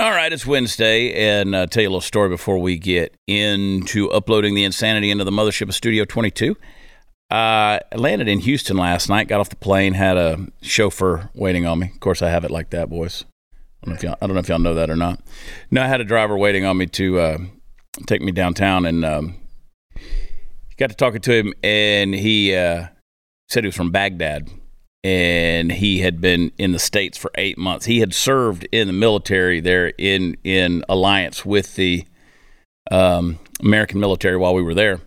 All right, it's Wednesday, and uh, tell you a little story before we get into uploading the insanity into the mothership of Studio 22. Uh, landed in Houston last night, got off the plane, had a chauffeur waiting on me. Of course, I have it like that, boys. I don't know if y'all, I know if y'all know that or not. No, I had a driver waiting on me to uh, take me downtown, and um, got to talking to him, and he uh, said he was from Baghdad, and he had been in the states for eight months. He had served in the military there in in alliance with the um, American military while we were there.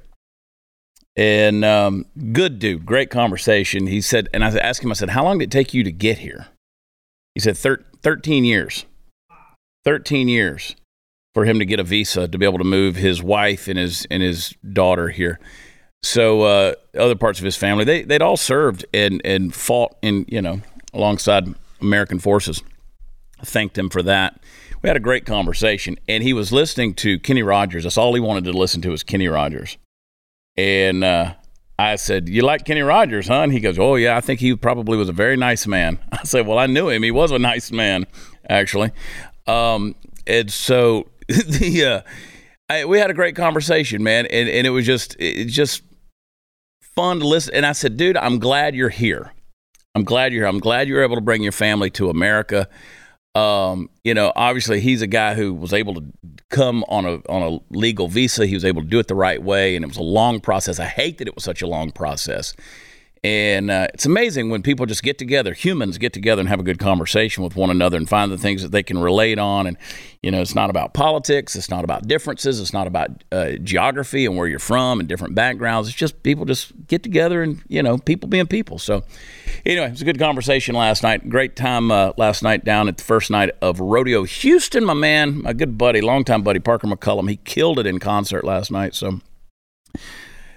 And um, good dude, great conversation. He said, and I asked him, I said, "How long did it take you to get here?" He said, Thir- 13 years. 13 years for him to get a visa to be able to move his wife and his and his daughter here. So uh, other parts of his family, they they'd all served and and fought in you know alongside American forces. I thanked him for that. We had a great conversation, and he was listening to Kenny Rogers. That's all he wanted to listen to was Kenny Rogers. And uh, I said, "You like Kenny Rogers, huh?" And he goes, "Oh yeah, I think he probably was a very nice man." I said, "Well, I knew him. He was a nice man, actually." Um, and so the uh, I, we had a great conversation, man, and, and it was just it just fun to listen. And I said, dude, I'm glad you're here. I'm glad you're here. I'm glad you're able to bring your family to America. Um, you know, obviously he's a guy who was able to come on a on a legal visa. He was able to do it the right way, and it was a long process. I hate that it was such a long process. And uh, it's amazing when people just get together, humans get together and have a good conversation with one another and find the things that they can relate on. And, you know, it's not about politics, it's not about differences, it's not about uh, geography and where you're from and different backgrounds. It's just people just get together and, you know, people being people. So, anyway, it was a good conversation last night. Great time uh, last night down at the first night of Rodeo Houston. My man, my good buddy, longtime buddy, Parker McCollum, he killed it in concert last night. So,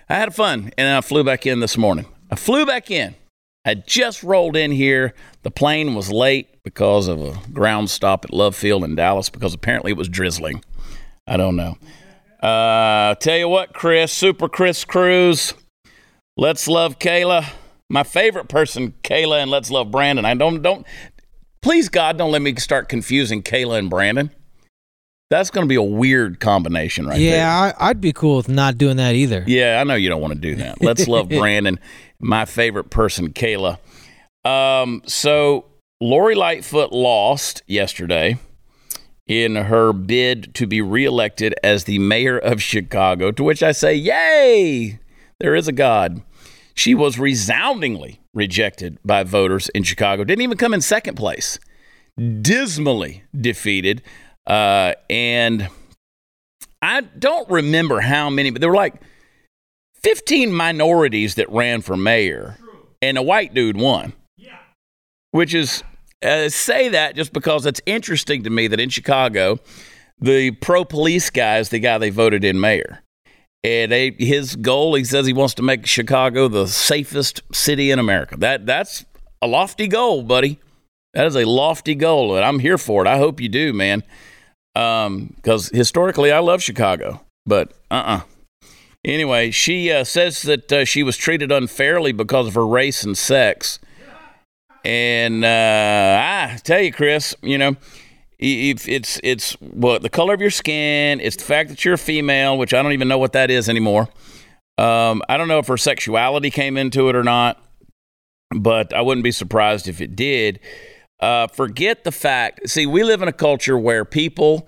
I had fun and I flew back in this morning. I flew back in. I just rolled in here. The plane was late because of a ground stop at Love Field in Dallas because apparently it was drizzling. I don't know. Uh, tell you what, Chris, Super Chris Cruz, Let's Love Kayla. My favorite person, Kayla, and Let's Love Brandon. I don't, don't, please God, don't let me start confusing Kayla and Brandon. That's going to be a weird combination right yeah, there. Yeah, I'd be cool with not doing that either. Yeah, I know you don't want to do that. Let's love Brandon, my favorite person, Kayla. Um, so Lori Lightfoot lost yesterday in her bid to be reelected as the mayor of Chicago, to which I say, Yay! There is a God. She was resoundingly rejected by voters in Chicago. Didn't even come in second place. Dismally defeated. Uh, and I don't remember how many, but there were like 15 minorities that ran for mayor, and a white dude won. Yeah. Which is, uh, say that just because it's interesting to me that in Chicago, the pro police guy is the guy they voted in mayor. And they, his goal, he says he wants to make Chicago the safest city in America. That That's a lofty goal, buddy. That is a lofty goal, and I'm here for it. I hope you do, man because um, historically I love Chicago, but uh uh Anyway, she uh, says that uh, she was treated unfairly because of her race and sex. And uh, I tell you, Chris, you know, if it's it's what the color of your skin, it's the fact that you're a female, which I don't even know what that is anymore. Um, I don't know if her sexuality came into it or not, but I wouldn't be surprised if it did. Uh, forget the fact. See, we live in a culture where people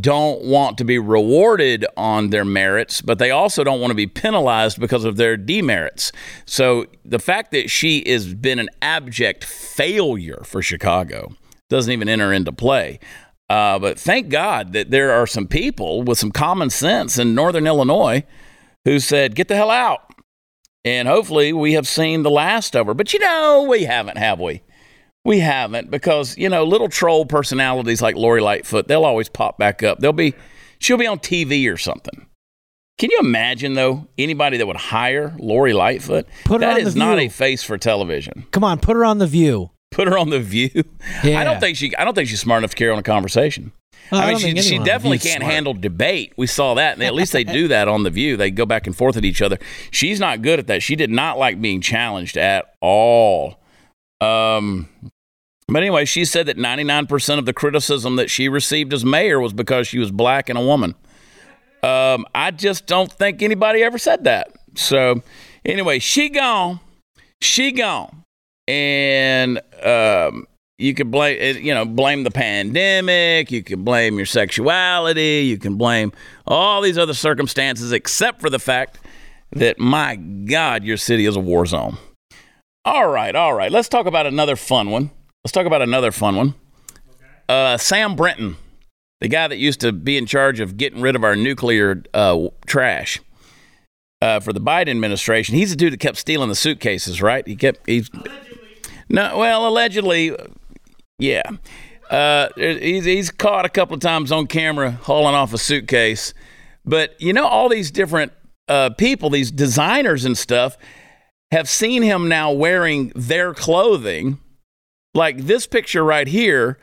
don't want to be rewarded on their merits, but they also don't want to be penalized because of their demerits. So the fact that she has been an abject failure for Chicago doesn't even enter into play. Uh, but thank God that there are some people with some common sense in Northern Illinois who said, get the hell out. And hopefully we have seen the last of her. But you know, we haven't, have we? We haven't because, you know, little troll personalities like Lori Lightfoot, they'll always pop back up. They'll be, she'll be on TV or something. Can you imagine though anybody that would hire Lori Lightfoot? Put that is not a face for television. Come on, put her on the View. Put her on the View. Yeah. I don't think she. I don't think she's smart enough to carry on a conversation. Well, I I mean, she, she definitely can't smart. handle debate. We saw that, and at least they do that on the View. They go back and forth at each other. She's not good at that. She did not like being challenged at all. Um, but anyway, she said that 99% of the criticism that she received as mayor was because she was black and a woman. Um, I just don't think anybody ever said that. So, anyway, she gone. She gone. And um, you could blame, eh, you know, blame the pandemic. You can blame your sexuality. You can blame all these other circumstances, except for the fact that, my God, your city is a war zone. All right, all right. Let's talk about another fun one. Let's talk about another fun one. Uh, Sam Brinton, the guy that used to be in charge of getting rid of our nuclear uh, trash uh, for the Biden administration. He's the dude that kept stealing the suitcases, right? He kept he's no, well, allegedly, yeah. Uh, he's he's caught a couple of times on camera hauling off a suitcase, but you know all these different uh, people, these designers and stuff, have seen him now wearing their clothing, like this picture right here,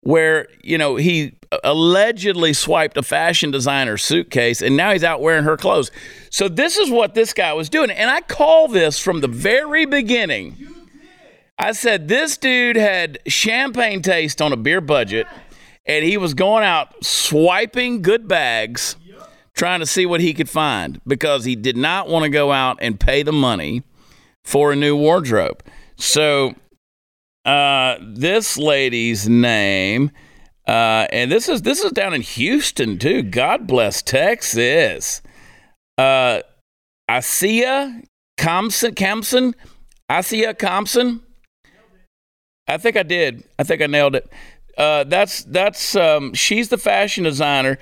where you know he allegedly swiped a fashion designer suitcase and now he's out wearing her clothes. So this is what this guy was doing, and I call this from the very beginning. I said this dude had champagne taste on a beer budget, and he was going out swiping good bags, trying to see what he could find because he did not want to go out and pay the money for a new wardrobe. So uh, this lady's name, uh, and this is this is down in Houston too. God bless Texas. Uh, Asia Compson, Campson, Asia Compson. I think I did. I think I nailed it. Uh, that's that's um, she's the fashion designer.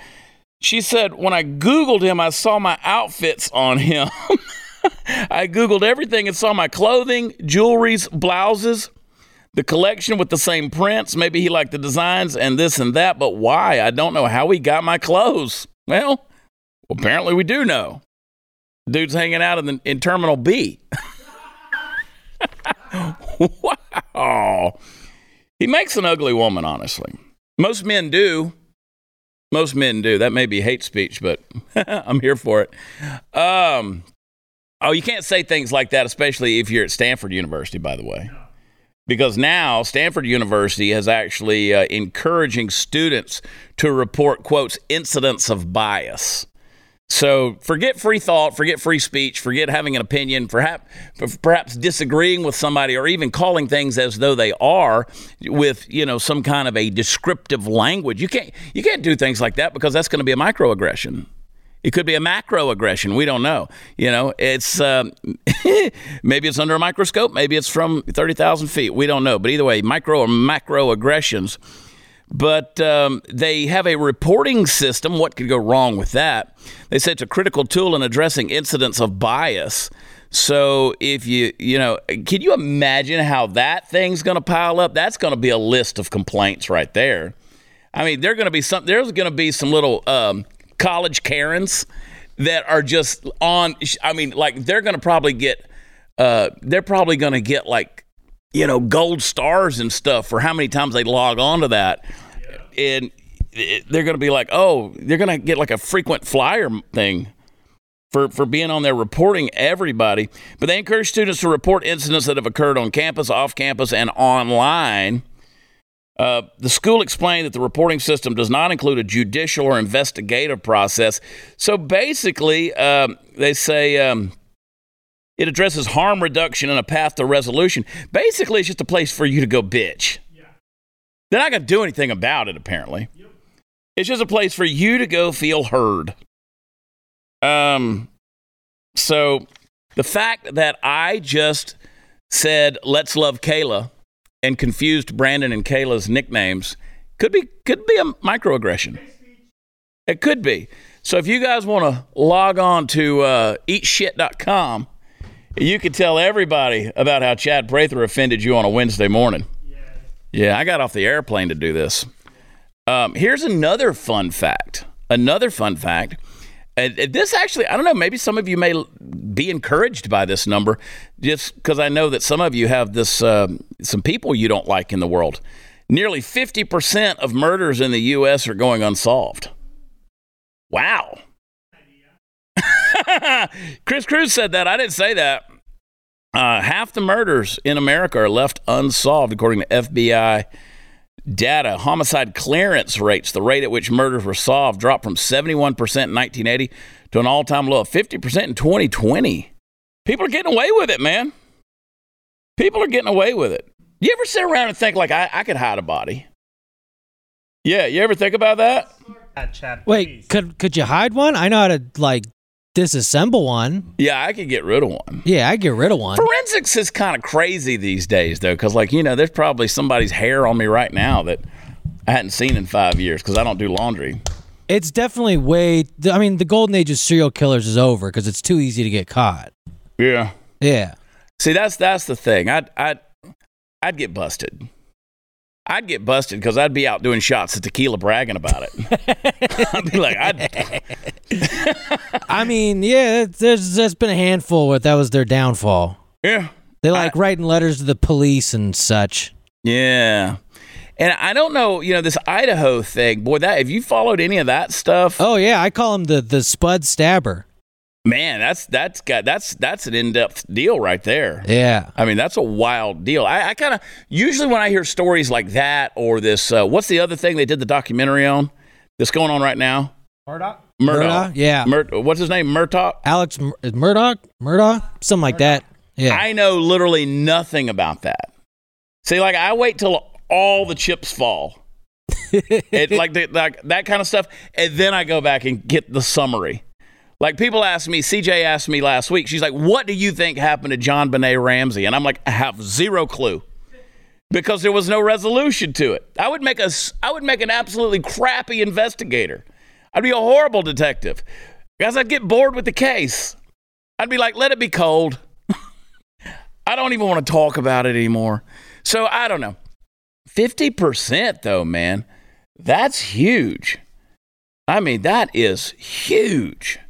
She said when I Googled him, I saw my outfits on him. I Googled everything and saw my clothing, jewelries, blouses, the collection with the same prints. Maybe he liked the designs and this and that, but why? I don't know how he got my clothes. Well, apparently we do know. Dude's hanging out in, the, in Terminal B. wow. He makes an ugly woman, honestly. Most men do. Most men do. That may be hate speech, but I'm here for it. Um, oh, you can't say things like that, especially if you're at Stanford University, by the way. Because now Stanford University is actually uh, encouraging students to report, quotes, incidents of bias. So forget free thought, forget free speech, forget having an opinion, perhaps perhaps disagreeing with somebody or even calling things as though they are with, you know, some kind of a descriptive language. You can't you can't do things like that because that's going to be a microaggression. It could be a macro aggression. We don't know. You know, it's um, maybe it's under a microscope, maybe it's from thirty thousand feet. We don't know. But either way, micro or macro aggressions. but um, they have a reporting system. What could go wrong with that? They say it's a critical tool in addressing incidents of bias. So if you, you know, can you imagine how that thing's going to pile up? That's going to be a list of complaints right there. I mean, there're going to be some. There's going to be some little um, college Karens that are just on. I mean, like they're going to probably get. Uh, they're probably going to get like you know, gold stars and stuff for how many times they log on to that. And they're going to be like, oh, they're going to get like a frequent flyer thing for, for being on there reporting everybody. But they encourage students to report incidents that have occurred on campus, off campus, and online. Uh, the school explained that the reporting system does not include a judicial or investigative process. So basically, um, they say. Um, it addresses harm reduction and a path to resolution. Basically, it's just a place for you to go bitch. Yeah. They're not going to do anything about it, apparently. Yep. It's just a place for you to go feel heard. Um, so the fact that I just said, let's love Kayla and confused Brandon and Kayla's nicknames could be could be a microaggression. It could be. So if you guys want to log on to uh, eatshit.com, you could tell everybody about how Chad Prather offended you on a Wednesday morning. Yeah, I got off the airplane to do this. Um, here's another fun fact. Another fun fact. Uh, this actually, I don't know, maybe some of you may be encouraged by this number just because I know that some of you have this, uh, some people you don't like in the world. Nearly 50% of murders in the U.S. are going unsolved. Wow. Chris Cruz said that. I didn't say that. Uh, half the murders in America are left unsolved, according to FBI data. Homicide clearance rates, the rate at which murders were solved, dropped from 71% in 1980 to an all time low of 50% in 2020. People are getting away with it, man. People are getting away with it. You ever sit around and think, like, I, I could hide a body? Yeah, you ever think about that? Wait, could could you hide one? I know how to like disassemble one. Yeah, I could get rid of one. Yeah, I get rid of one. Forensics is kind of crazy these days, though, because, like, you know, there's probably somebody's hair on me right now that I hadn't seen in five years because I don't do laundry. It's definitely way. I mean, the golden age of serial killers is over because it's too easy to get caught. Yeah. Yeah. See, that's that's the thing. I'd I'd I'd get busted. I'd get busted because I'd be out doing shots of tequila bragging about it. I'd be like, I'd, I mean, yeah, there's there's been a handful where that was their downfall. yeah, They like writing letters to the police and such. yeah. And I don't know, you know, this Idaho thing, boy. That have you followed any of that stuff? Oh yeah, I call him the the Spud Stabber. Man, that's that's got that's that's an in depth deal right there. Yeah. I mean, that's a wild deal. I, I kind of usually when I hear stories like that or this, uh, what's the other thing they did the documentary on that's going on right now? Murdaugh. Murdaugh. Yeah. Mur- what's his name? Murdaugh. Alex Mur- Murdaugh. Murdaugh. Something like that. Yeah. I know literally nothing about that. See, like I wait till all the chips fall, it, like, the, like that kind of stuff, and then I go back and get the summary. Like people ask me, CJ asked me last week. She's like, "What do you think happened to JonBenét Ramsey?" And I'm like, "I have zero clue." Because there was no resolution to it. I would make a, I would make an absolutely crappy investigator. I'd be a horrible detective. Because I'd get bored with the case. I'd be like, let it be cold. I don't even want to talk about it anymore. So I don't know. 50% though, man. That's huge. I mean, that is huge.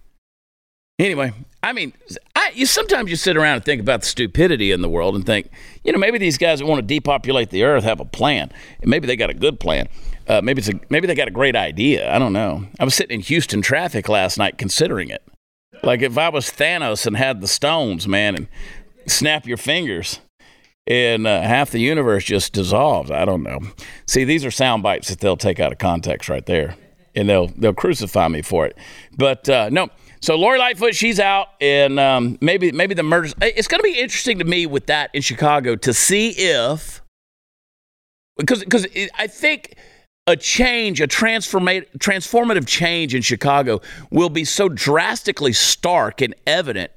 Anyway, I mean, I, you sometimes you sit around and think about the stupidity in the world and think, you know, maybe these guys that want to depopulate the earth have a plan. And maybe they got a good plan. Uh, maybe it's a, maybe they got a great idea. I don't know. I was sitting in Houston traffic last night considering it. Like if I was Thanos and had the stones, man, and snap your fingers, and uh, half the universe just dissolves. I don't know. See, these are sound bites that they'll take out of context right there, and they'll they'll crucify me for it. But uh, no. So Lori Lightfoot, she's out, and um, maybe maybe the murders. It's going to be interesting to me with that in Chicago to see if because because I think a change, a transforma- transformative change in Chicago will be so drastically stark and evident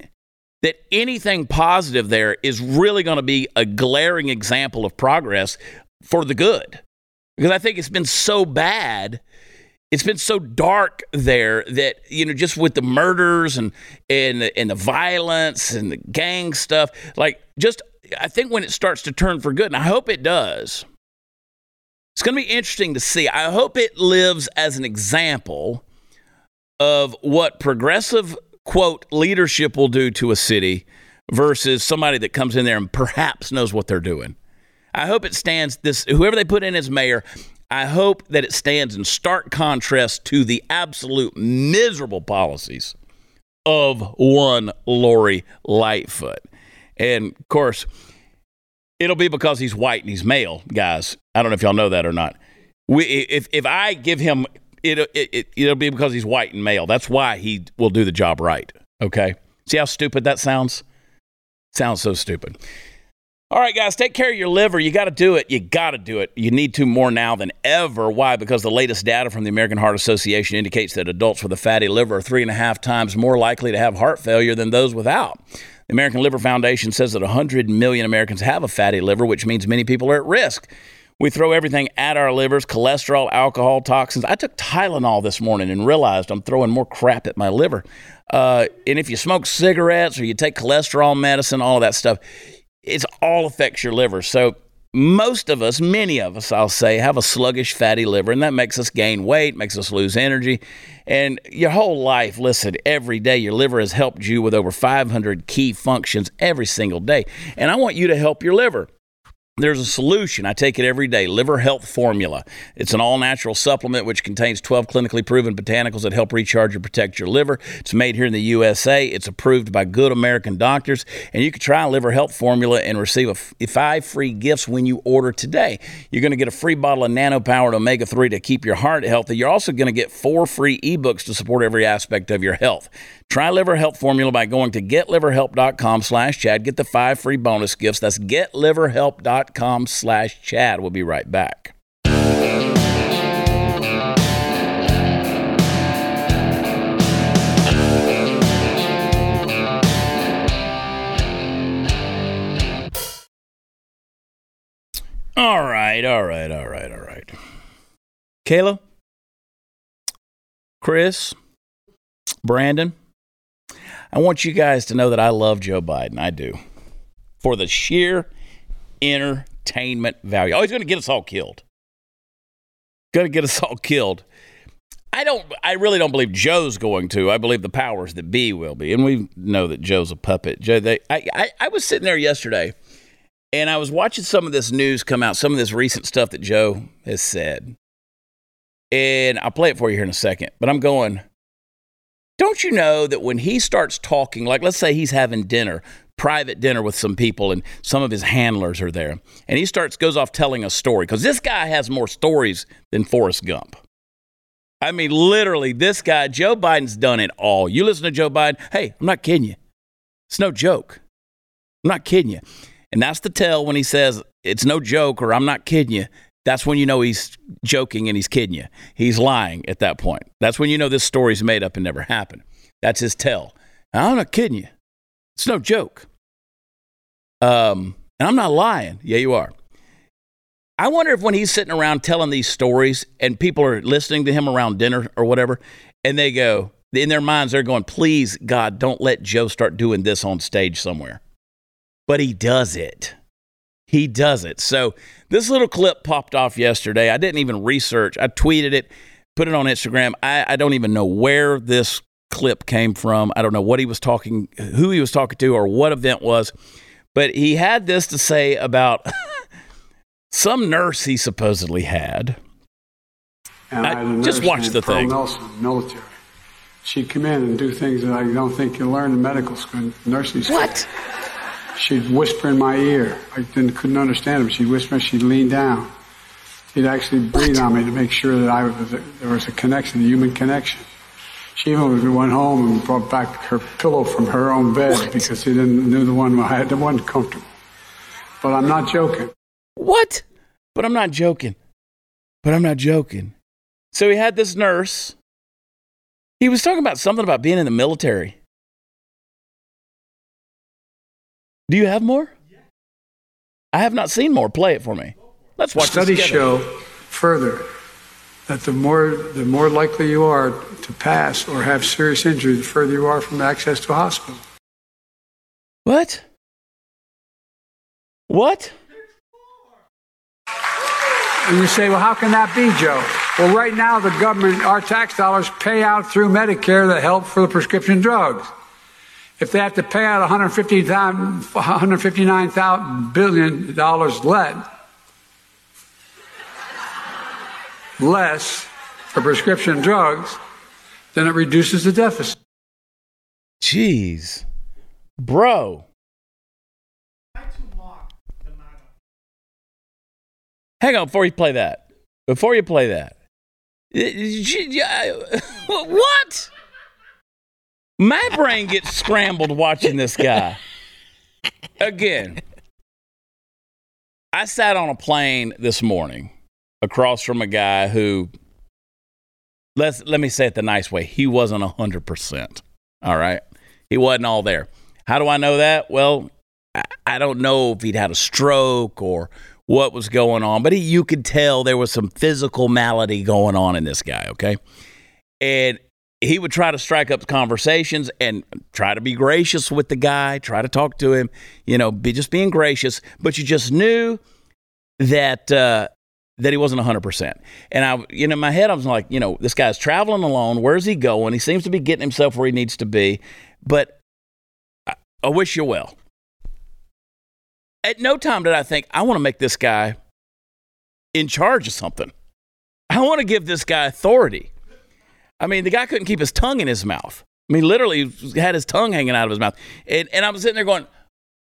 that anything positive there is really going to be a glaring example of progress for the good. Because I think it's been so bad, it's been so dark there that you know just with the murders and and the, and the violence and the gang stuff, like just I think when it starts to turn for good, and I hope it does. It's going to be interesting to see. I hope it lives as an example of what progressive quote leadership will do to a city versus somebody that comes in there and perhaps knows what they're doing. I hope it stands this whoever they put in as mayor, I hope that it stands in stark contrast to the absolute miserable policies of one Lori Lightfoot. And of course, it'll be because he's white and he's male, guys. I don't know if y'all know that or not. We, if if I give him it, it, it it'll be because he's white and male. That's why he will do the job right. Okay. See how stupid that sounds? Sounds so stupid. All right, guys, take care of your liver. You got to do it. You got to do it. You need to more now than ever. Why? Because the latest data from the American Heart Association indicates that adults with a fatty liver are three and a half times more likely to have heart failure than those without. The American Liver Foundation says that 100 million Americans have a fatty liver, which means many people are at risk. We throw everything at our livers cholesterol, alcohol, toxins. I took Tylenol this morning and realized I'm throwing more crap at my liver. Uh, and if you smoke cigarettes or you take cholesterol medicine, all of that stuff, it's all affects your liver. So most of us, many of us, I'll say, have a sluggish fatty liver, and that makes us gain weight, makes us lose energy. And your whole life, listen, every day, your liver has helped you with over 500 key functions every single day. And I want you to help your liver. There's a solution. I take it every day Liver Health Formula. It's an all natural supplement which contains 12 clinically proven botanicals that help recharge and protect your liver. It's made here in the USA. It's approved by good American doctors. And you can try Liver Health Formula and receive a f- five free gifts when you order today. You're going to get a free bottle of nano powered omega 3 to keep your heart healthy. You're also going to get four free ebooks to support every aspect of your health. Try Liver Health Formula by going to getliverhelp.com slash Chad. Get the five free bonus gifts. That's getliverhelp.com slash Chad. We'll be right back. All right, all right, all right, all right. Kayla? Chris? Brandon? I want you guys to know that I love Joe Biden. I do. For the sheer entertainment value. Oh, he's going to get us all killed. Going to get us all killed. I don't. I really don't believe Joe's going to. I believe the powers that be will be, and we know that Joe's a puppet. Joe, they, I, I, I was sitting there yesterday, and I was watching some of this news come out, some of this recent stuff that Joe has said, and I'll play it for you here in a second. But I'm going. Don't you know that when he starts talking, like let's say he's having dinner, private dinner with some people, and some of his handlers are there, and he starts goes off telling a story because this guy has more stories than Forrest Gump. I mean, literally, this guy, Joe Biden's done it all. You listen to Joe Biden, hey, I'm not kidding you. It's no joke. I'm not kidding you. And that's the tell when he says it's no joke or I'm not kidding you. That's when you know he's joking and he's kidding you. He's lying at that point. That's when you know this story's made up and never happened. That's his tell. I'm not kidding you. It's no joke. Um, and I'm not lying. Yeah, you are. I wonder if when he's sitting around telling these stories and people are listening to him around dinner or whatever, and they go, in their minds, they're going, please, God, don't let Joe start doing this on stage somewhere. But he does it. He does it. So this little clip popped off yesterday. I didn't even research. I tweeted it, put it on Instagram. I, I don't even know where this clip came from. I don't know what he was talking, who he was talking to, or what event was. But he had this to say about some nurse he supposedly had. And I- I, had a just watch the thing. Nelson, military. She'd come in and do things that I don't think you learn in medical school, nursing school. What? She'd whisper in my ear. I didn't, couldn't understand her. She'd whisper. She'd lean down. She'd actually breathe on me to make sure that I was there was a connection, a human connection. She even went home and brought back her pillow from her own bed because she didn't knew the one I had the one comfortable. But I'm not joking. What? But I'm not joking. But I'm not joking. So he had this nurse. He was talking about something about being in the military. Do you have more? I have not seen more. Play it for me. Let's watch Studies show further that the more the more likely you are to pass or have serious injury, the further you are from access to a hospital. What? What? And you say, well, how can that be, Joe? Well, right now, the government, our tax dollars pay out through Medicare the help for the prescription drugs. If they have to pay out 159 $159 billion less, less for prescription drugs, then it reduces the deficit. Jeez. Bro. Hang on before you play that. Before you play that. What? My brain gets scrambled watching this guy. Again, I sat on a plane this morning across from a guy who let's let me say it the nice way. He wasn't hundred percent. All right. He wasn't all there. How do I know that? Well, I, I don't know if he'd had a stroke or what was going on, but he, you could tell there was some physical malady going on in this guy, okay? And he would try to strike up conversations and try to be gracious with the guy, try to talk to him, you know, be just being gracious, but you just knew that uh, that he wasn't 100%. And I, you know, in my head, I was like, you know, this guy's traveling alone. Where's he going? He seems to be getting himself where he needs to be. But I, I wish you well. At no time did I think, I want to make this guy in charge of something. I want to give this guy authority. I mean, the guy couldn't keep his tongue in his mouth. I mean, literally had his tongue hanging out of his mouth. And, and I was sitting there going,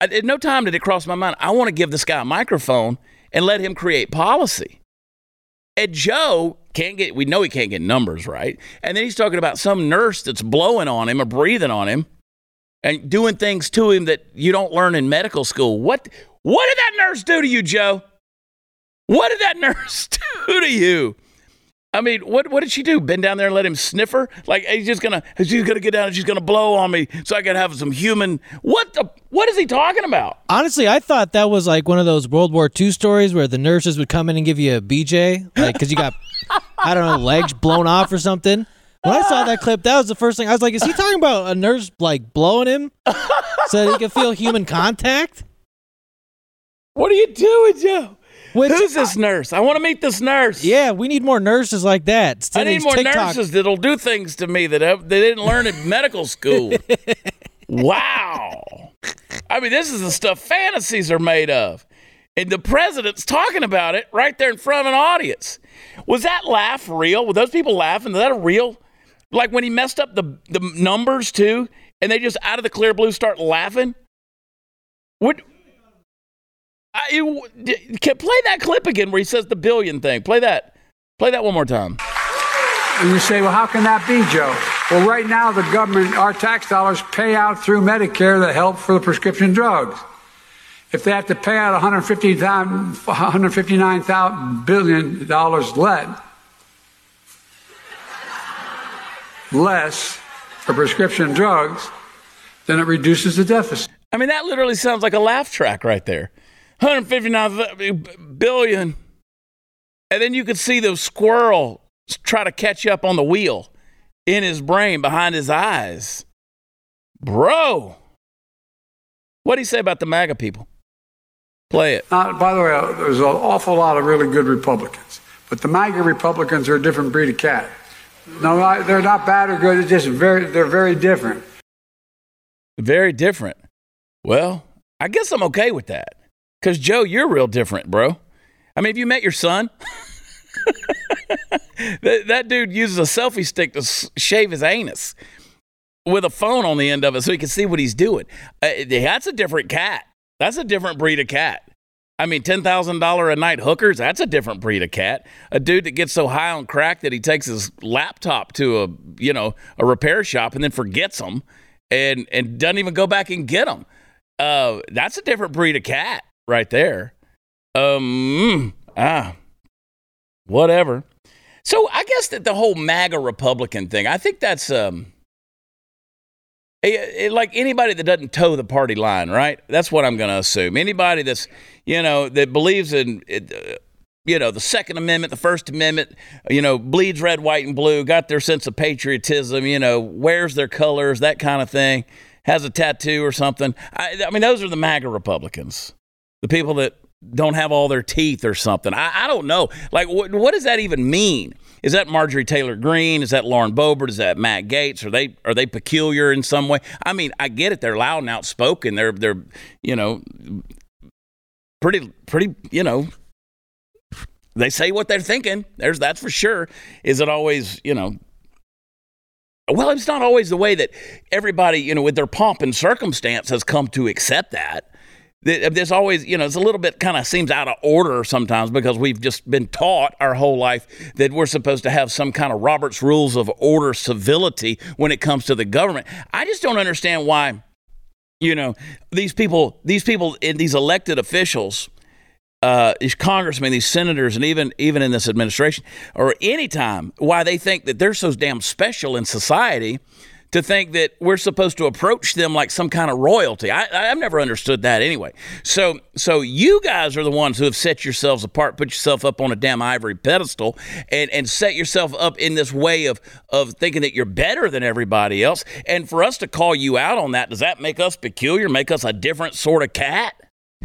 at no time did it cross my mind, I want to give this guy a microphone and let him create policy. And Joe can't get, we know he can't get numbers right. And then he's talking about some nurse that's blowing on him or breathing on him and doing things to him that you don't learn in medical school. What, what did that nurse do to you, Joe? What did that nurse do to you? I mean, what what did she do? Bend down there and let him sniff her? Like he's just gonna she's gonna get down and she's gonna blow on me so I can have some human. What the? What is he talking about? Honestly, I thought that was like one of those World War II stories where the nurses would come in and give you a BJ, like because you got I don't know legs blown off or something. When I saw that clip, that was the first thing I was like, "Is he talking about a nurse like blowing him so that he can feel human contact?" What are you doing, Joe? Which Who's this nurse? I want to meet this nurse. Yeah, we need more nurses like that. I need more TikTok- nurses that'll do things to me that I- they didn't learn in medical school. wow. I mean, this is the stuff fantasies are made of. And the president's talking about it right there in front of an audience. Was that laugh real? Were those people laughing? Was that a real? Like when he messed up the, the numbers too, and they just out of the clear blue start laughing? What? I, it, d- can- play that clip again where he says the billion thing. Play that. Play that one more time. And you say, well, how can that be, Joe? Well, right now, the government, our tax dollars pay out through Medicare the help for the prescription drugs. If they have to pay out 159 $159 billion less, less for prescription drugs, then it reduces the deficit. I mean, that literally sounds like a laugh track right there. 159 billion. And then you could see the squirrel try to catch up on the wheel in his brain behind his eyes. Bro, what do you say about the MAGA people? Play it. Now, by the way, uh, there's an awful lot of really good Republicans, but the MAGA Republicans are a different breed of cat. No, they're not bad or good. It's just very, they're very different. Very different. Well, I guess I'm okay with that. Because, Joe, you're real different, bro. I mean, have you met your son? that, that dude uses a selfie stick to shave his anus with a phone on the end of it so he can see what he's doing. Uh, that's a different cat. That's a different breed of cat. I mean, $10,000 a night hookers, that's a different breed of cat. A dude that gets so high on crack that he takes his laptop to a, you know, a repair shop and then forgets them and, and doesn't even go back and get them. Uh, that's a different breed of cat right there. Um, mm, ah, whatever. So I guess that the whole MAGA Republican thing, I think that's um, eh, eh, like anybody that doesn't toe the party line, right? That's what I'm going to assume. Anybody that's you know that believes in. Uh, you know, the Second Amendment, the First Amendment, you know, bleeds red, white, and blue, got their sense of patriotism, you know, wears their colors, that kind of thing, has a tattoo or something. I, I mean, those are the MAGA Republicans, the people that don't have all their teeth or something. I, I don't know. Like, what, what does that even mean? Is that Marjorie Taylor Greene? Is that Lauren Boebert? Is that Matt Gaetz? Are they are they peculiar in some way? I mean, I get it. They're loud and outspoken. They're they're you know pretty pretty you know they say what they're thinking. There's that's for sure. Is it always you know? Well, it's not always the way that everybody you know with their pomp and circumstance has come to accept that. Th- There's always, you know, it's a little bit kind of seems out of order sometimes because we've just been taught our whole life that we're supposed to have some kind of Robert's rules of order, civility when it comes to the government. I just don't understand why, you know, these people, these people, in these elected officials, uh, these congressmen, these senators, and even even in this administration, or any time, why they think that they're so damn special in society to think that we're supposed to approach them like some kind of royalty. I, I've never understood that anyway. So, so you guys are the ones who have set yourselves apart, put yourself up on a damn ivory pedestal, and and set yourself up in this way of of thinking that you're better than everybody else. And for us to call you out on that, does that make us peculiar? Make us a different sort of cat?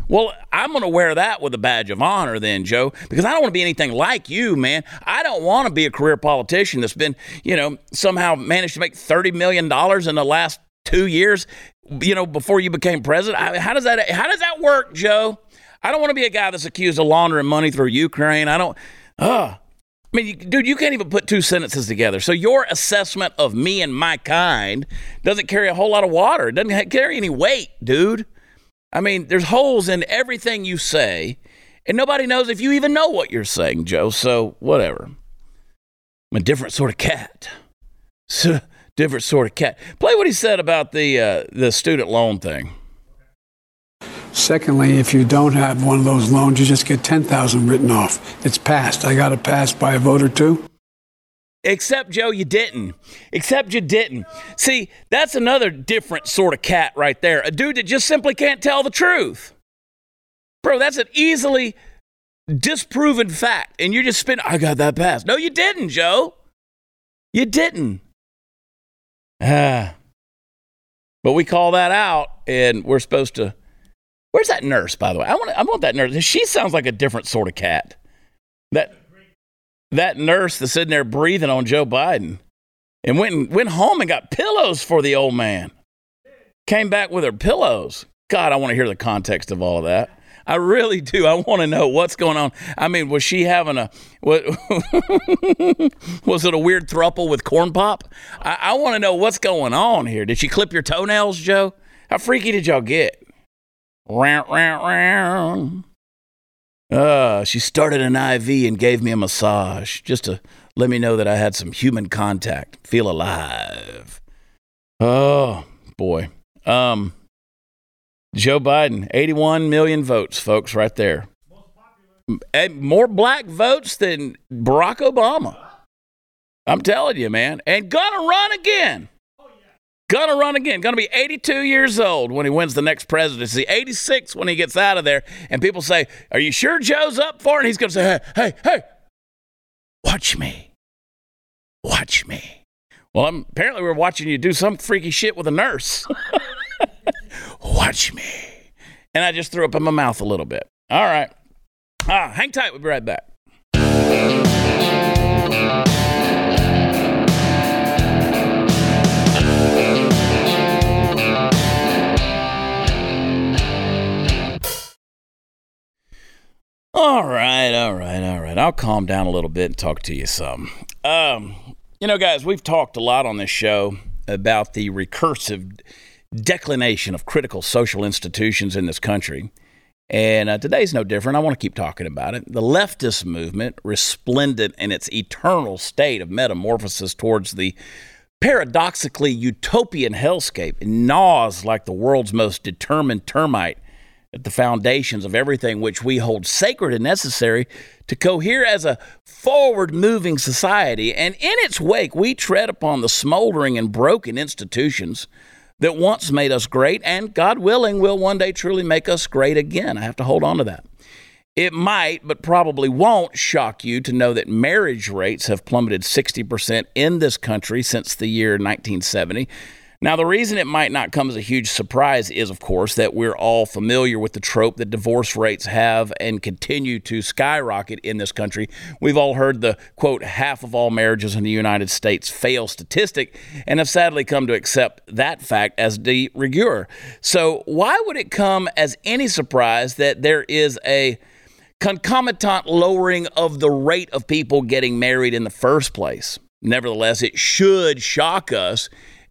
Well, I'm going to wear that with a badge of honor then, Joe, because I don't want to be anything like you, man. I don't want to be a career politician that's been, you know, somehow managed to make $30 million in the last two years you know, before you became president? I, how does that how does that work, Joe? I don't want to be a guy that's accused of laundering money through Ukraine. I don't. Uh, I mean, you, dude, you can't even put two sentences together. So your assessment of me and my kind doesn't carry a whole lot of water. It doesn't carry any weight, dude. I mean, there's holes in everything you say, and nobody knows if you even know what you're saying, Joe. So whatever. I'm a different sort of cat. different sort of cat. Play what he said about the uh, the student loan thing. Secondly, if you don't have one of those loans, you just get 10,000 written off. It's passed. I got it passed by a vote or two. Except, Joe, you didn't. Except you didn't. See, that's another different sort of cat right there. A dude that just simply can't tell the truth. Bro, that's an easily disproven fact. And you're just spinning, I got that passed. No, you didn't, Joe. You didn't. Ah. But we call that out, and we're supposed to Where's that nurse, by the way? I want, I want that nurse. She sounds like a different sort of cat. That, that nurse that's sitting there breathing on Joe Biden and went, and went home and got pillows for the old man. Came back with her pillows. God, I want to hear the context of all of that. I really do. I want to know what's going on. I mean, was she having a what? was it a weird thruple with corn pop? I, I want to know what's going on here. Did she clip your toenails, Joe? How freaky did y'all get? Round, round, round. Uh, she started an IV and gave me a massage just to let me know that I had some human contact, feel alive. Oh, boy. Um, Joe Biden, 81 million votes, folks, right there. More black votes than Barack Obama. I'm telling you, man. And gonna run again. Gonna run again. Gonna be 82 years old when he wins the next presidency. 86 when he gets out of there. And people say, Are you sure Joe's up for it? And he's gonna say, Hey, hey, hey, watch me. Watch me. Well, I'm, apparently we're watching you do some freaky shit with a nurse. watch me. And I just threw up in my mouth a little bit. All right. Ah, hang tight. We'll be right back. I'll calm down a little bit and talk to you some. Um, you know, guys, we've talked a lot on this show about the recursive declination of critical social institutions in this country. And uh, today's no different. I want to keep talking about it. The leftist movement, resplendent in its eternal state of metamorphosis towards the paradoxically utopian hellscape, gnaws like the world's most determined termite at the foundations of everything which we hold sacred and necessary to cohere as a forward moving society. And in its wake, we tread upon the smoldering and broken institutions that once made us great and, God willing, will one day truly make us great again. I have to hold on to that. It might, but probably won't, shock you to know that marriage rates have plummeted 60% in this country since the year 1970. Now, the reason it might not come as a huge surprise is, of course, that we're all familiar with the trope that divorce rates have and continue to skyrocket in this country. We've all heard the quote, half of all marriages in the United States fail statistic and have sadly come to accept that fact as de rigueur. So, why would it come as any surprise that there is a concomitant lowering of the rate of people getting married in the first place? Nevertheless, it should shock us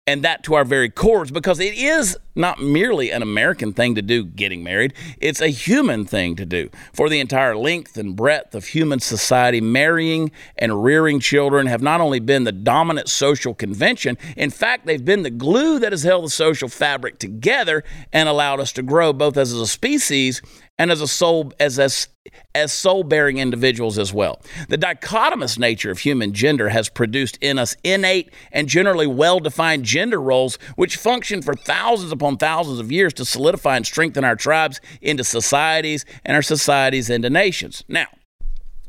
and that to our very cores because it is not merely an American thing to do, getting married. It's a human thing to do. For the entire length and breadth of human society, marrying and rearing children have not only been the dominant social convention, in fact, they've been the glue that has held the social fabric together and allowed us to grow both as a species and as a soul as as as soul bearing individuals as well. The dichotomous nature of human gender has produced in us innate and generally well defined gender roles, which function for thousands upon thousands of years to solidify and strengthen our tribes into societies and our societies into nations. Now,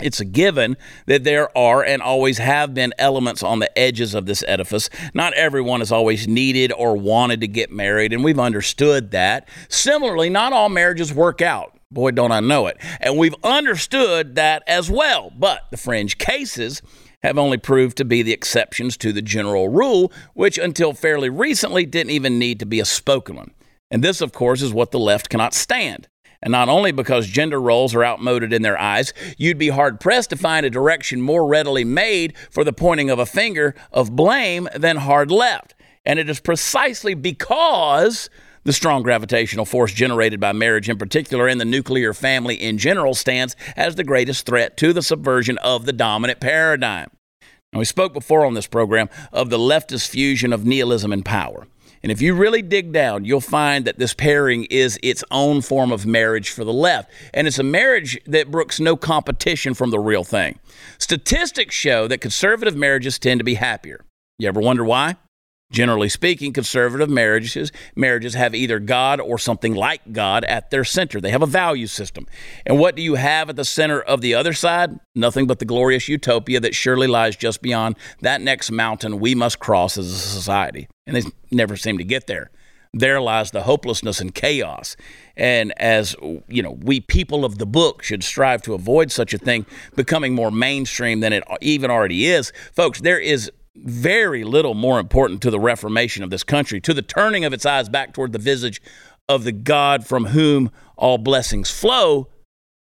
it's a given that there are and always have been elements on the edges of this edifice. Not everyone has always needed or wanted to get married, and we've understood that. Similarly, not all marriages work out. Boy, don't I know it. And we've understood that as well. But the fringe cases have only proved to be the exceptions to the general rule, which until fairly recently didn't even need to be a spoken one. And this, of course, is what the left cannot stand. And not only because gender roles are outmoded in their eyes, you'd be hard pressed to find a direction more readily made for the pointing of a finger of blame than hard left. And it is precisely because the strong gravitational force generated by marriage in particular and the nuclear family in general stands as the greatest threat to the subversion of the dominant paradigm. Now, we spoke before on this program of the leftist fusion of nihilism and power. And if you really dig down, you'll find that this pairing is its own form of marriage for the left. And it's a marriage that brooks no competition from the real thing. Statistics show that conservative marriages tend to be happier. You ever wonder why? Generally speaking, conservative marriages marriages have either God or something like God at their center. They have a value system. And what do you have at the center of the other side? Nothing but the glorious utopia that surely lies just beyond that next mountain we must cross as a society. And they never seem to get there. There lies the hopelessness and chaos. And as you know, we people of the book should strive to avoid such a thing becoming more mainstream than it even already is. Folks, there is very little more important to the reformation of this country, to the turning of its eyes back toward the visage of the God from whom all blessings flow,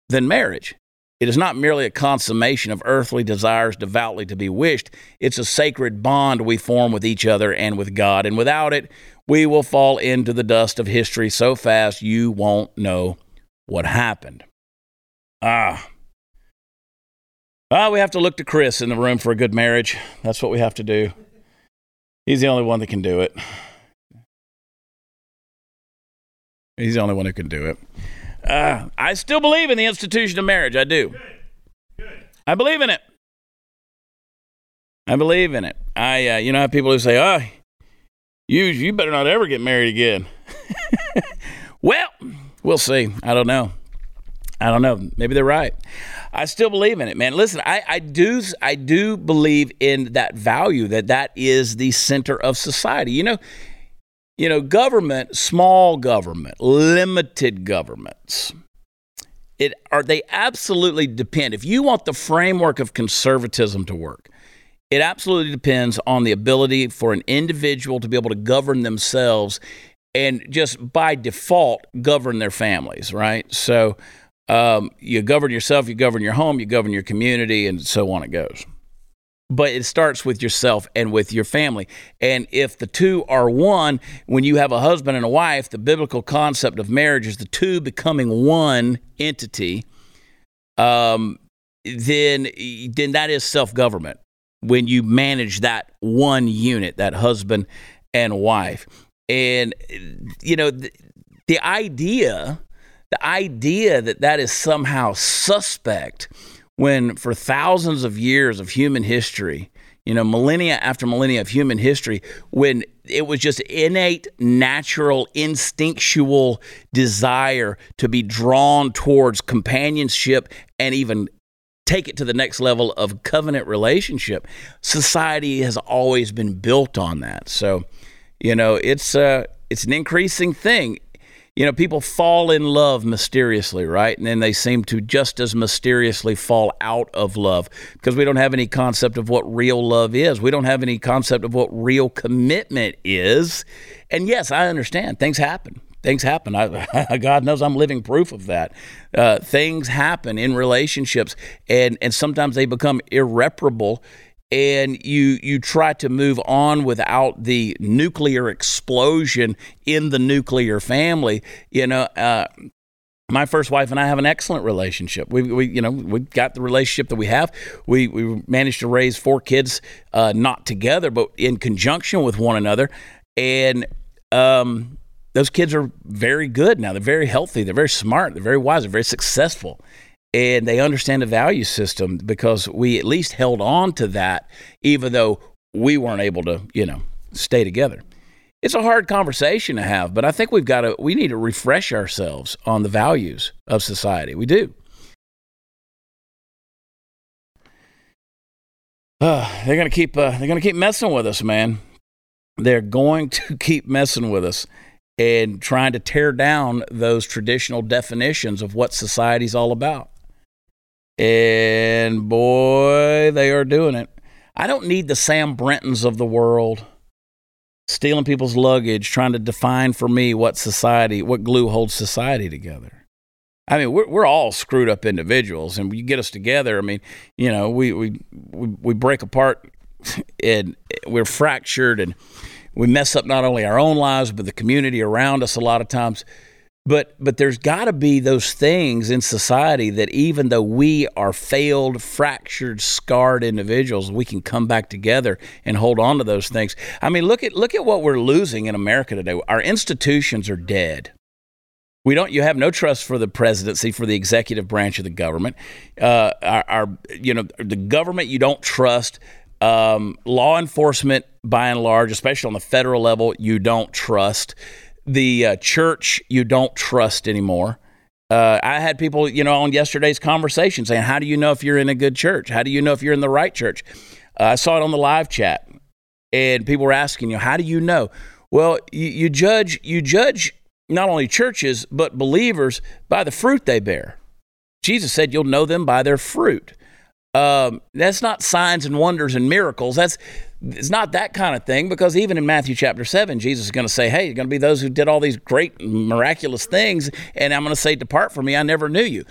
than marriage. It is not merely a consummation of earthly desires devoutly to be wished. It's a sacred bond we form with each other and with God. And without it, we will fall into the dust of history so fast you won't know what happened. Ah, well, we have to look to Chris in the room for a good marriage. That's what we have to do. He's the only one that can do it. He's the only one who can do it. Uh, I still believe in the institution of marriage. I do. Good. Good. I believe in it. I believe in it. I, uh, you know, have people who say, "Oh, you, you better not ever get married again." well, we'll see. I don't know. I don't know. Maybe they're right. I still believe in it, man. Listen, I, I do I do believe in that value that that is the center of society. You know, you know, government, small government, limited governments. It are they absolutely depend. If you want the framework of conservatism to work, it absolutely depends on the ability for an individual to be able to govern themselves and just by default govern their families, right? So um, you govern yourself, you govern your home, you govern your community, and so on it goes. But it starts with yourself and with your family. And if the two are one, when you have a husband and a wife, the biblical concept of marriage is the two becoming one entity. Um, then, then that is self government when you manage that one unit, that husband and wife. And, you know, the, the idea the idea that that is somehow suspect when for thousands of years of human history, you know, millennia after millennia of human history, when it was just innate, natural, instinctual desire to be drawn towards companionship and even take it to the next level of covenant relationship. Society has always been built on that. So, you know, it's uh, it's an increasing thing you know, people fall in love mysteriously, right? And then they seem to just as mysteriously fall out of love because we don't have any concept of what real love is. We don't have any concept of what real commitment is. And yes, I understand things happen. Things happen. I, God knows I'm living proof of that. Uh, things happen in relationships, and, and sometimes they become irreparable and you you try to move on without the nuclear explosion in the nuclear family you know uh, my first wife and I have an excellent relationship. We, we, you know, we got the relationship that we have. We, we managed to raise four kids, uh, not together, but in conjunction with one another. And um, those kids are very good now. They're very healthy. They're very smart. They're very wise. They're very successful and they understand the value system because we at least held on to that, even though we weren't able to, you know, stay together. It's a hard conversation to have, but I think we've got to, we need to refresh ourselves on the values of society. We do. Uh, they're gonna keep, uh, they're gonna keep messing with us, man. They're going to keep messing with us and trying to tear down those traditional definitions of what society's all about. And boy, they are doing it. I don't need the Sam Brintons of the world stealing people's luggage, trying to define for me what society, what glue holds society together. I mean, we're we're all screwed up individuals, and you get us together. I mean, you know, we we we, we break apart, and we're fractured, and we mess up not only our own lives but the community around us a lot of times. But but there's got to be those things in society that even though we are failed, fractured, scarred individuals, we can come back together and hold on to those things. I mean, look at look at what we're losing in America today. Our institutions are dead. We don't. You have no trust for the presidency, for the executive branch of the government. Uh, our, our, you know, the government you don't trust. Um, law enforcement, by and large, especially on the federal level, you don't trust the uh, church you don't trust anymore. Uh, I had people, you know, on yesterday's conversation saying, "How do you know if you're in a good church? How do you know if you're in the right church?" Uh, I saw it on the live chat, and people were asking, "You how do you know?" Well, you, you judge you judge not only churches but believers by the fruit they bear. Jesus said, "You'll know them by their fruit." Um, that's not signs and wonders and miracles. That's it's not that kind of thing because even in Matthew chapter 7, Jesus is going to say, Hey, you're going to be those who did all these great, miraculous things. And I'm going to say, Depart from me, I never knew you.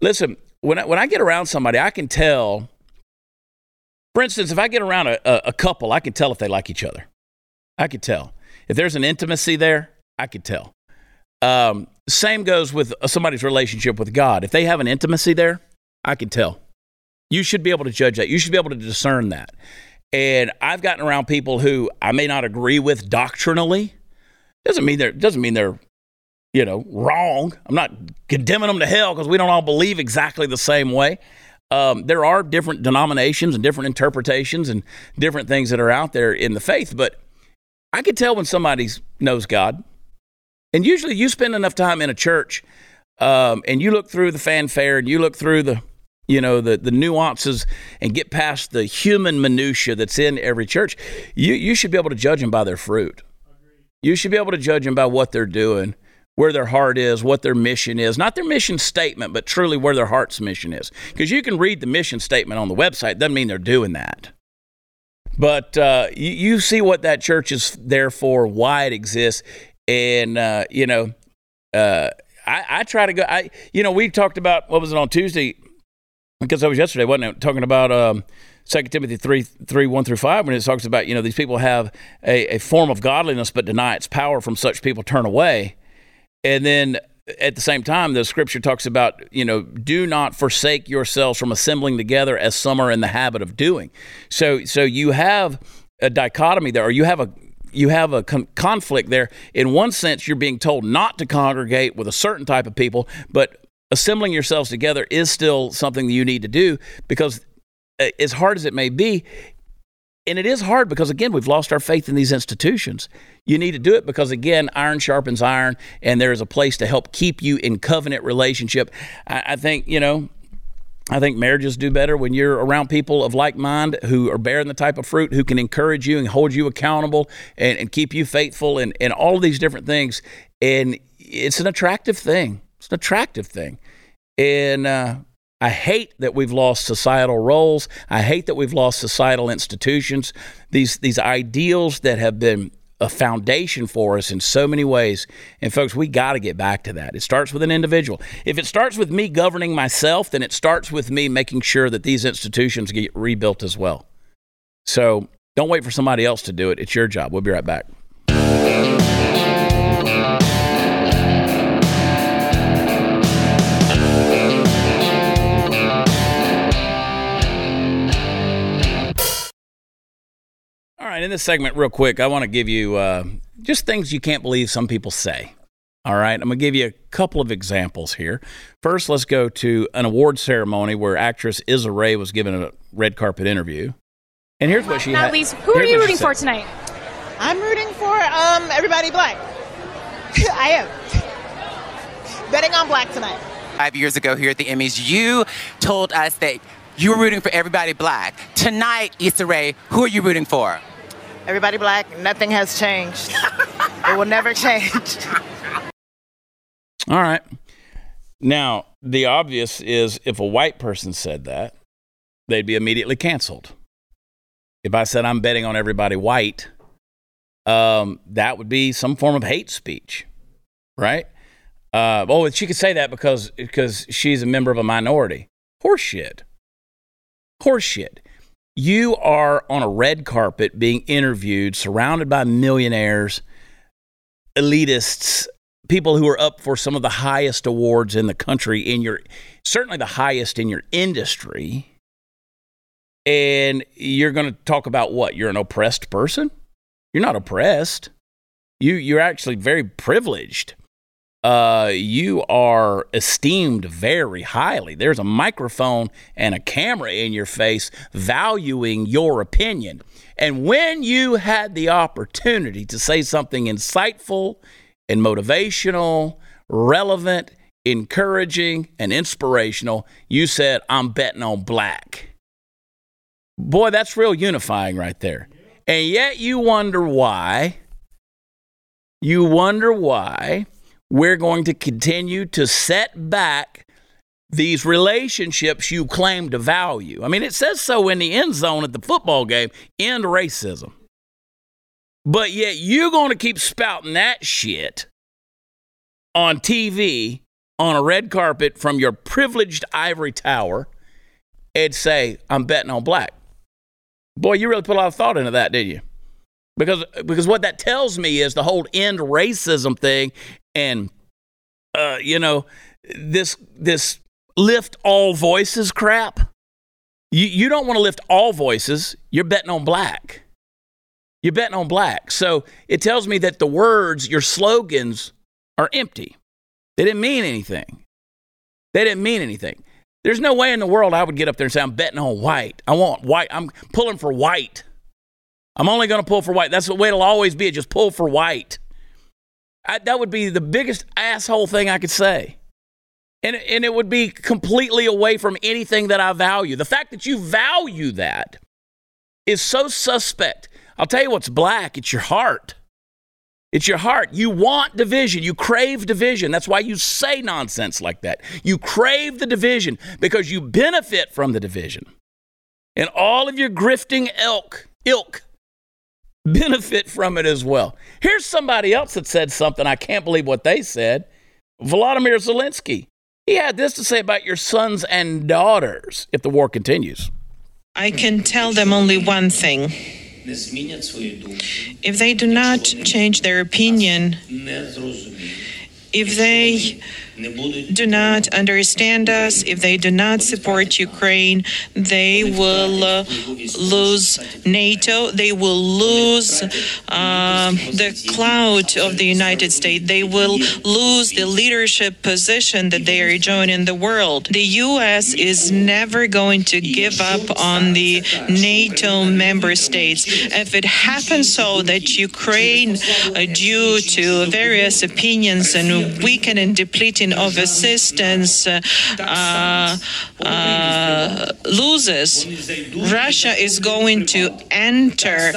Listen, when I, when I get around somebody, I can tell. For instance, if I get around a, a, a couple, I can tell if they like each other. I could tell. If there's an intimacy there, I could tell. Um, same goes with somebody's relationship with God. If they have an intimacy there, I can tell. You should be able to judge that. You should be able to discern that. And I've gotten around people who I may not agree with doctrinally. Doesn't mean they're doesn't mean they're you know wrong. I'm not condemning them to hell because we don't all believe exactly the same way. Um, there are different denominations and different interpretations and different things that are out there in the faith, but I can tell when somebody knows God. And usually, you spend enough time in a church, um, and you look through the fanfare and you look through the you know the the nuances and get past the human minutia that's in every church you you should be able to judge them by their fruit. You should be able to judge them by what they're doing where their heart is what their mission is. Not their mission statement but truly where their heart's mission is. Because you can read the mission statement on the website. Doesn't mean they're doing that. But uh, you, you, see what that church is there for why it exists and uh, you know uh, I, I try to go i you know we talked about what was it on tuesday because I was yesterday, wasn't it, talking about um, 2 Timothy 3, 3, 1 through 5, when it talks about, you know, these people have a, a form of godliness but deny its power from such people turn away. And then at the same time, the scripture talks about, you know, do not forsake yourselves from assembling together as some are in the habit of doing. So, so you have a dichotomy there, or you have a you have a con- conflict there. In one sense, you're being told not to congregate with a certain type of people, but assembling yourselves together is still something that you need to do because uh, as hard as it may be and it is hard because again we've lost our faith in these institutions you need to do it because again iron sharpens iron and there is a place to help keep you in covenant relationship i, I think you know I think marriages do better when you're around people of like mind who are bearing the type of fruit, who can encourage you and hold you accountable and, and keep you faithful and, and all of these different things. And it's an attractive thing. It's an attractive thing. And uh, I hate that we've lost societal roles. I hate that we've lost societal institutions. These these ideals that have been a foundation for us in so many ways. And folks, we got to get back to that. It starts with an individual. If it starts with me governing myself, then it starts with me making sure that these institutions get rebuilt as well. So don't wait for somebody else to do it. It's your job. We'll be right back. Right, in this segment, real quick, I want to give you uh, just things you can't believe some people say. All right, I'm going to give you a couple of examples here. First, let's go to an award ceremony where actress Issa Rae was given a red carpet interview. And here's what she had. Natalie, who are you rooting for tonight? I'm rooting for um, everybody black. I am. Betting on black tonight. Five years ago here at the Emmys, you told us that you were rooting for everybody black. Tonight, Issa Rae, who are you rooting for? Everybody black, nothing has changed. it will never change. All right. Now, the obvious is if a white person said that, they'd be immediately canceled. If I said I'm betting on everybody white, um, that would be some form of hate speech, right? Uh, oh, she could say that because because she's a member of a minority. Horseshit. Horseshit. You are on a red carpet being interviewed, surrounded by millionaires, elitists, people who are up for some of the highest awards in the country in your certainly the highest in your industry. And you're going to talk about what? You're an oppressed person? You're not oppressed. You you're actually very privileged. Uh, you are esteemed very highly. There's a microphone and a camera in your face valuing your opinion. And when you had the opportunity to say something insightful and motivational, relevant, encouraging, and inspirational, you said, I'm betting on black. Boy, that's real unifying right there. And yet you wonder why. You wonder why we're going to continue to set back these relationships you claim to value. I mean, it says so in the end zone at the football game end racism. But yet you're going to keep spouting that shit on TV on a red carpet from your privileged ivory tower and say, I'm betting on black. Boy, you really put a lot of thought into that, didn't you? Because because what that tells me is the whole end racism thing and uh, you know, this this lift all voices crap. You you don't want to lift all voices. You're betting on black. You're betting on black. So it tells me that the words, your slogans, are empty. They didn't mean anything. They didn't mean anything. There's no way in the world I would get up there and say, I'm betting on white. I want white. I'm pulling for white. I'm only going to pull for white. That's the way it'll always be. Just pull for white. I, that would be the biggest asshole thing I could say. And, and it would be completely away from anything that I value. The fact that you value that is so suspect. I'll tell you what's black it's your heart. It's your heart. You want division. You crave division. That's why you say nonsense like that. You crave the division because you benefit from the division. And all of your grifting elk, ilk, benefit from it as well. Here's somebody else that said something. I can't believe what they said. Volodymyr Zelensky. He had this to say about your sons and daughters if the war continues. I can tell them only one thing. If they do not change their opinion, if they do not understand us, if they do not support Ukraine, they will uh, lose NATO, they will lose uh, the clout of the United States, they will lose the leadership position that they are enjoying in the world. The U.S. is never going to give up on the NATO member states. If it happens so that Ukraine, uh, due to various opinions and weakening and of assistance uh, uh, uh, loses, Russia is going to enter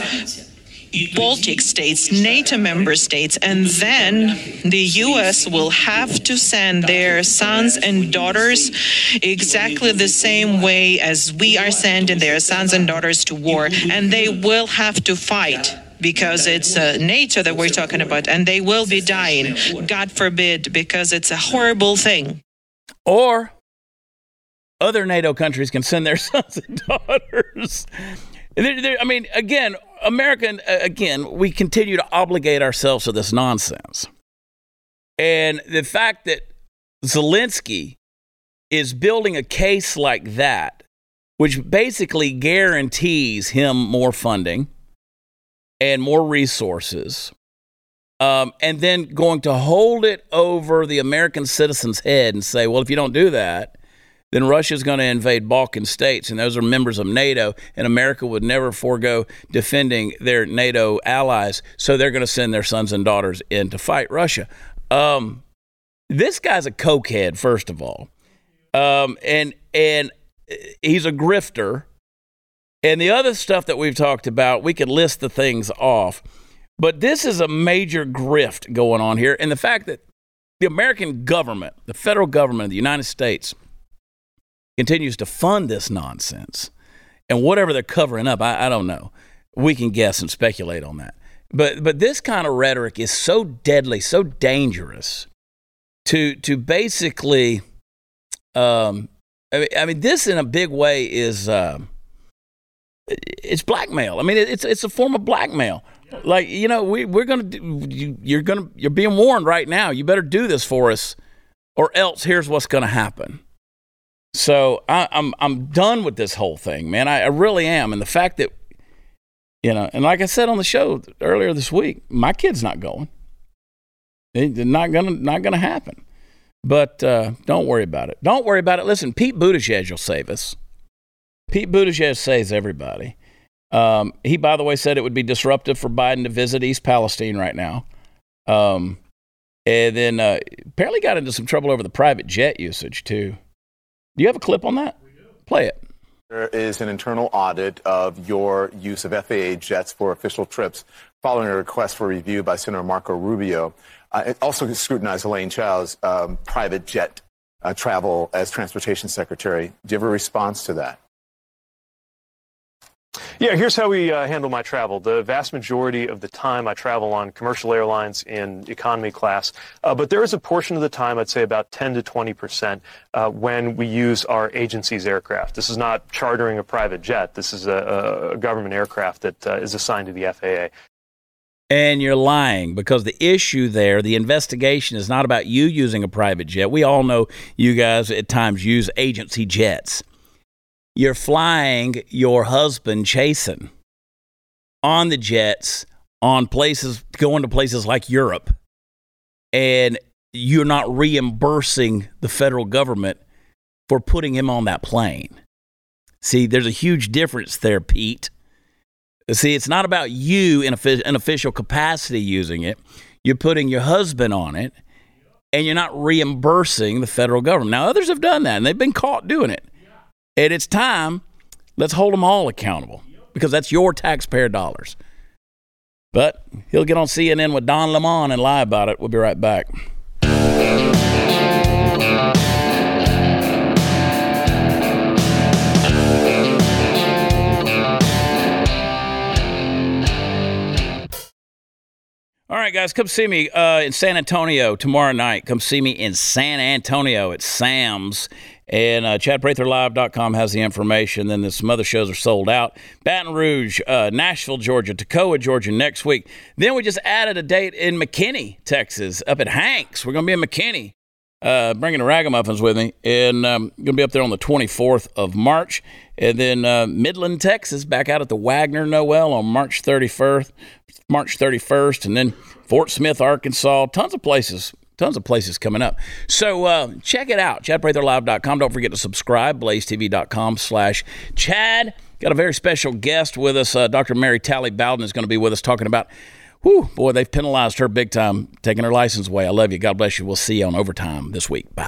Baltic states, NATO member states, and then the US will have to send their sons and daughters exactly the same way as we are sending their sons and daughters to war, and they will have to fight because it's uh, NATO that we're talking about, and they will be dying. God forbid, because it's a horrible thing. Or other NATO countries can send their sons and daughters. They're, they're, I mean, again, American, uh, again, we continue to obligate ourselves to this nonsense. And the fact that Zelensky is building a case like that, which basically guarantees him more funding and more resources, um, and then going to hold it over the American citizen's head and say, well, if you don't do that, then Russia's going to invade Balkan states, and those are members of NATO, and America would never forego defending their NATO allies, so they're going to send their sons and daughters in to fight Russia. Um, this guy's a cokehead, first of all, um, and and he's a grifter. And the other stuff that we've talked about, we could list the things off. But this is a major grift going on here. And the fact that the American government, the federal government of the United States, continues to fund this nonsense. And whatever they're covering up, I, I don't know. We can guess and speculate on that. But but this kind of rhetoric is so deadly, so dangerous to to basically um I mean, I mean this in a big way is uh, it's blackmail. I mean it's it's a form of blackmail. Like you know we we're gonna do, you, you're gonna you're being warned right now. You better do this for us, or else here's what's gonna happen. So I, am I'm, I'm done with this whole thing, man. I, I really am. And the fact that you know, and like I said on the show earlier this week, my kid's not going. It's not gonna not gonna happen. But uh, don't worry about it. Don't worry about it. Listen, Pete Buttigieg will save us. Pete Buttigieg saves everybody. Um, he, by the way, said it would be disruptive for Biden to visit East Palestine right now. Um, and then uh, apparently got into some trouble over the private jet usage too. Do you have a clip on that? Play it. There is an internal audit of your use of FAA jets for official trips following a request for review by Senator Marco Rubio. Uh, it also scrutinized Elaine Chao's um, private jet uh, travel as transportation secretary. Do you have a response to that? Yeah, here's how we uh, handle my travel. The vast majority of the time I travel on commercial airlines in economy class, uh, but there is a portion of the time, I'd say about 10 to 20 percent, uh, when we use our agency's aircraft. This is not chartering a private jet. This is a, a government aircraft that uh, is assigned to the FAA. And you're lying because the issue there, the investigation is not about you using a private jet. We all know you guys at times use agency jets you're flying your husband Chasten on the jets on places going to places like Europe and you're not reimbursing the federal government for putting him on that plane. See, there's a huge difference there, Pete. See, it's not about you in an official capacity using it. You're putting your husband on it and you're not reimbursing the federal government. Now, others have done that and they've been caught doing it. And it's time, let's hold them all accountable because that's your taxpayer dollars. But he'll get on CNN with Don Lemon and lie about it. We'll be right back. All right, guys, come see me uh, in San Antonio tomorrow night. Come see me in San Antonio at Sam's and uh, ChadPratherLive.com has the information. Then there's some other shows are sold out. Baton Rouge, uh, Nashville, Georgia, Toccoa, Georgia next week. Then we just added a date in McKinney, Texas, up at Hanks. We're going to be in McKinney, uh, bringing the ragamuffins with me. And um, going to be up there on the 24th of March. And then uh, Midland, Texas, back out at the Wagner Noel on March 31st. March 31st. And then Fort Smith, Arkansas. Tons of places tons of places coming up. So uh, check it out, chadpratherlive.com. Don't forget to subscribe, blazetv.com slash chad. Got a very special guest with us. Uh, Dr. Mary Talley Bowden is going to be with us talking about, whew, boy, they've penalized her big time, taking her license away. I love you. God bless you. We'll see you on Overtime this week. Bye.